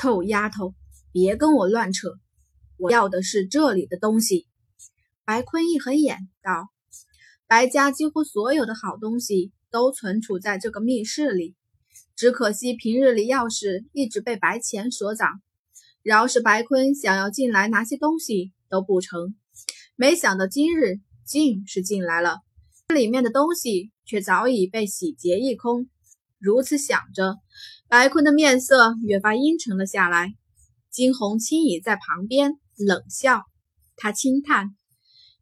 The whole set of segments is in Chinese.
臭丫头，别跟我乱扯！我要的是这里的东西。白坤一横眼道：“白家几乎所有的好东西都存储在这个密室里，只可惜平日里钥匙一直被白钱所掌。饶是白坤想要进来拿些东西都不成。没想到今日进是进来了，这里面的东西却早已被洗劫一空。如此想着，白坤的面色越发阴沉了下来。金红轻倚在旁边。”冷笑，他轻叹：“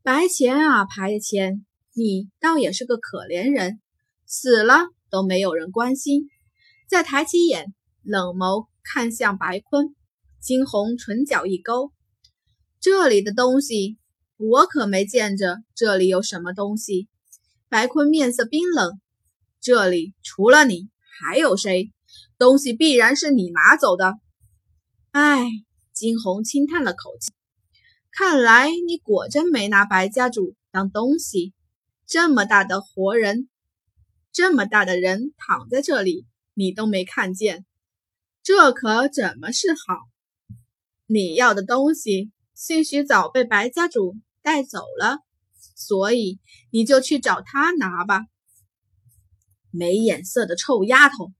白钱啊，白钱，你倒也是个可怜人，死了都没有人关心。”再抬起眼，冷眸看向白坤。惊鸿唇角一勾：“这里的东西，我可没见着这里有什么东西。”白坤面色冰冷：“这里除了你还有谁？东西必然是你拿走的。”唉。金红轻叹了口气，看来你果真没拿白家主当东西。这么大的活人，这么大的人躺在这里，你都没看见，这可怎么是好？你要的东西，兴许早被白家主带走了，所以你就去找他拿吧。没眼色的臭丫头，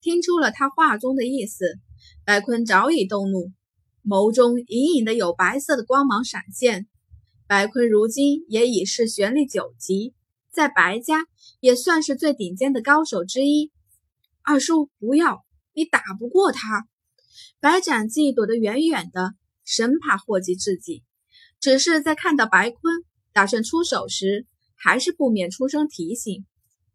听出了他话中的意思，白坤早已动怒。眸中隐隐的有白色的光芒闪现。白坤如今也已是玄力九级，在白家也算是最顶尖的高手之一。二叔，不要，你打不过他。白斩记躲得远远的，生怕祸及自己。只是在看到白坤打算出手时，还是不免出声提醒。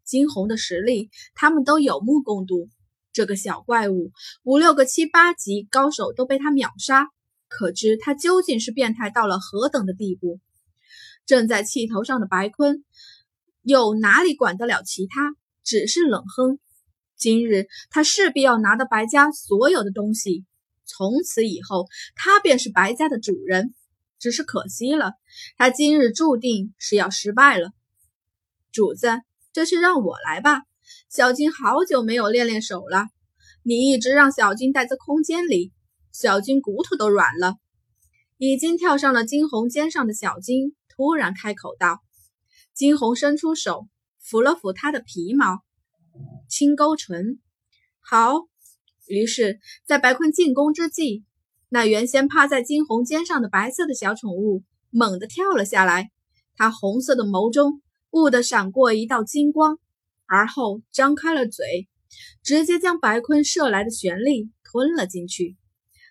惊鸿的实力，他们都有目共睹。这个小怪物，五六个七八级高手都被他秒杀，可知他究竟是变态到了何等的地步？正在气头上的白坤，又哪里管得了其他？只是冷哼：今日他势必要拿到白家所有的东西，从此以后他便是白家的主人。只是可惜了，他今日注定是要失败了。主子，这事让我来吧。小金好久没有练练手了，你一直让小金待在空间里，小金骨头都软了。已经跳上了金红肩上的小金突然开口道：“金红伸出手抚了抚他的皮毛，轻勾唇，好。”于是，在白坤进攻之际，那原先趴在金红肩上的白色的小宠物猛地跳了下来，它红色的眸中兀地闪过一道金光。而后张开了嘴，直接将白坤射来的玄力吞了进去。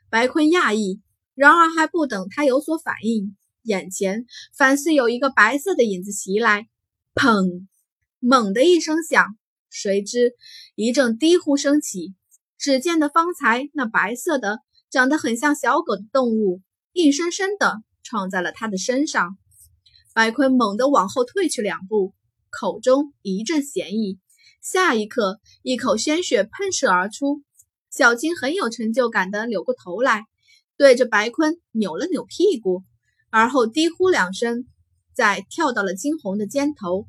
白坤讶异，然而还不等他有所反应，眼前反似有一个白色的影子袭来，砰！猛的一声响，随之一阵低呼声起。只见得方才那白色的、长得很像小狗的动物，硬生生的撞在了他的身上。白坤猛地往后退去两步。口中一阵咸意，下一刻，一口鲜血喷射而出。小青很有成就感的扭过头来，对着白坤扭了扭屁股，而后低呼两声，再跳到了金红的肩头。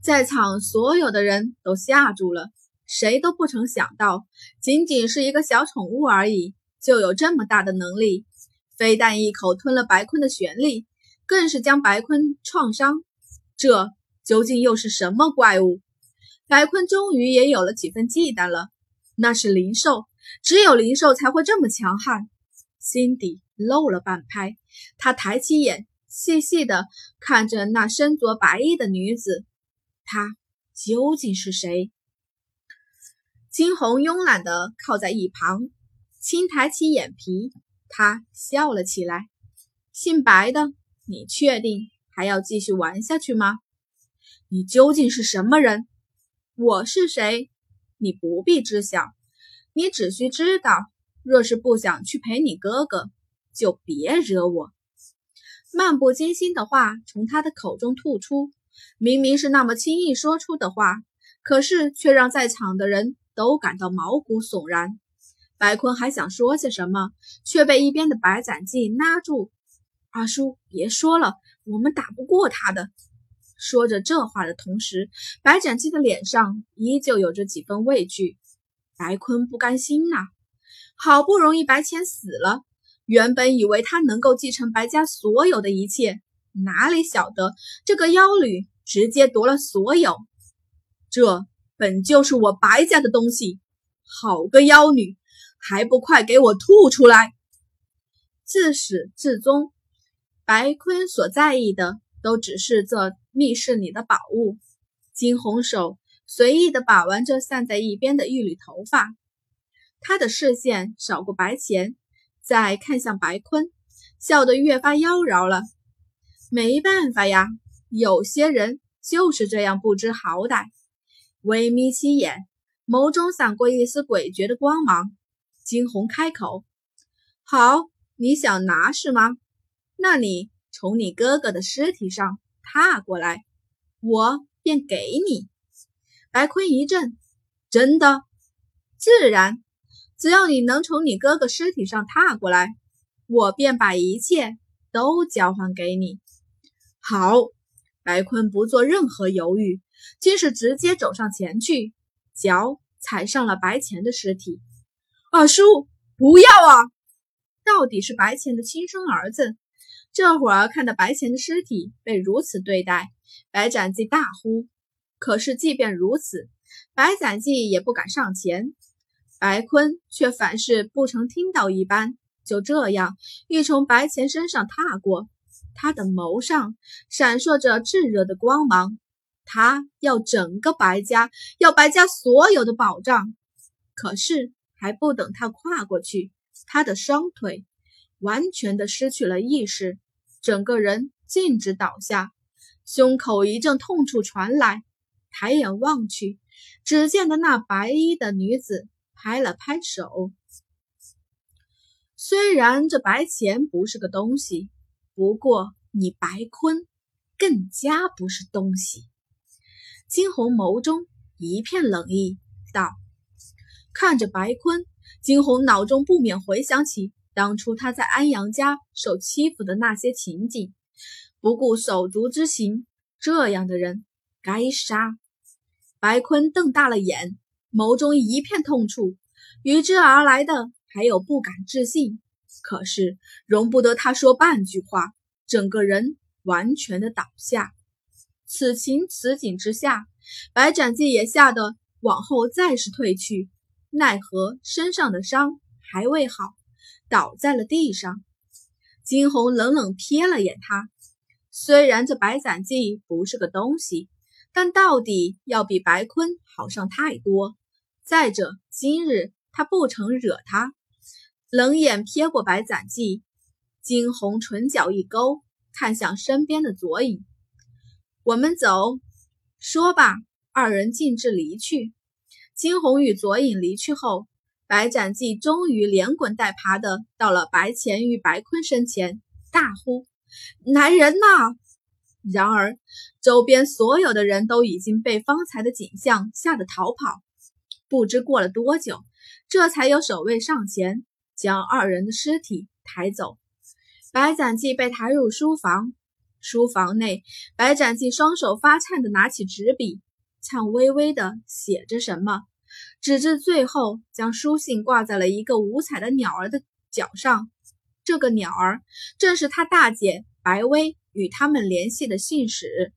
在场所有的人都吓住了，谁都不曾想到，仅仅是一个小宠物而已，就有这么大的能力。非但一口吞了白坤的玄力，更是将白坤创伤。这究竟又是什么怪物？白坤终于也有了几分忌惮了。那是灵兽，只有灵兽才会这么强悍。心底漏了半拍，他抬起眼，细细的看着那身着白衣的女子。她究竟是谁？金红慵懒的靠在一旁，轻抬起眼皮，他笑了起来。姓白的，你确定？还要继续玩下去吗？你究竟是什么人？我是谁？你不必知晓。你只需知道，若是不想去陪你哥哥，就别惹我。漫不经心的话从他的口中吐出，明明是那么轻易说出的话，可是却让在场的人都感到毛骨悚然。白坤还想说些什么，却被一边的白斩记拉住。二叔，别说了。我们打不过他的。说着这话的同时，白斩鸡的脸上依旧有着几分畏惧。白坤不甘心呐，好不容易白浅死了，原本以为他能够继承白家所有的一切，哪里晓得这个妖女直接夺了所有。这本就是我白家的东西，好个妖女，还不快给我吐出来！自始至终，白坤所在意的都只是这密室里的宝物。金红手随意的把玩着散在一边的一缕头发。他的视线扫过白钱，再看向白坤，笑得越发妖娆了。没办法呀，有些人就是这样不知好歹。微眯起眼，眸中闪过一丝诡谲的光芒。惊鸿开口：“好，你想拿是吗？那你从你哥哥的尸体上踏过来，我便给你。”白坤一震：“真的？自然。”只要你能从你哥哥尸体上踏过来，我便把一切都交还给你。好，白坤不做任何犹豫，竟是直接走上前去，脚踩上了白钱的尸体。二叔，不要啊！到底是白钱的亲生儿子，这会儿看到白钱的尸体被如此对待，白斩记大呼。可是即便如此，白斩记也不敢上前。白坤却反是不曾听到一般，就这样欲从白钱身上踏过。他的眸上闪烁着炙热的光芒，他要整个白家，要白家所有的宝藏。可是还不等他跨过去，他的双腿完全的失去了意识，整个人径直倒下，胸口一阵痛楚传来。抬眼望去，只见得那白衣的女子。拍了拍手。虽然这白钱不是个东西，不过你白坤更加不是东西。金红眸中一片冷意，道：“看着白坤，金红脑中不免回想起当初他在安阳家受欺负的那些情景，不顾手足之情，这样的人该杀。”白坤瞪大了眼。眸中一片痛楚，与之而来的还有不敢置信。可是容不得他说半句话，整个人完全的倒下。此情此景之下，白斩记也吓得往后再是退去，奈何身上的伤还未好，倒在了地上。金红冷冷瞥了眼他，虽然这白斩记不是个东西，但到底要比白坤好上太多。再者，今日他不曾惹他，冷眼瞥过白斩记，惊鸿唇角一勾，看向身边的左影：“我们走。”说罢，二人径直离去。惊鸿与左影离去后，白斩记终于连滚带爬的到了白钱与白坤身前，大呼：“来人呐！”然而，周边所有的人都已经被方才的景象吓得逃跑。不知过了多久，这才有守卫上前将二人的尸体抬走。白斩记被抬入书房，书房内，白斩记双手发颤的拿起纸笔，颤巍巍的写着什么，直至最后将书信挂在了一个五彩的鸟儿的脚上。这个鸟儿正是他大姐白薇与他们联系的信使。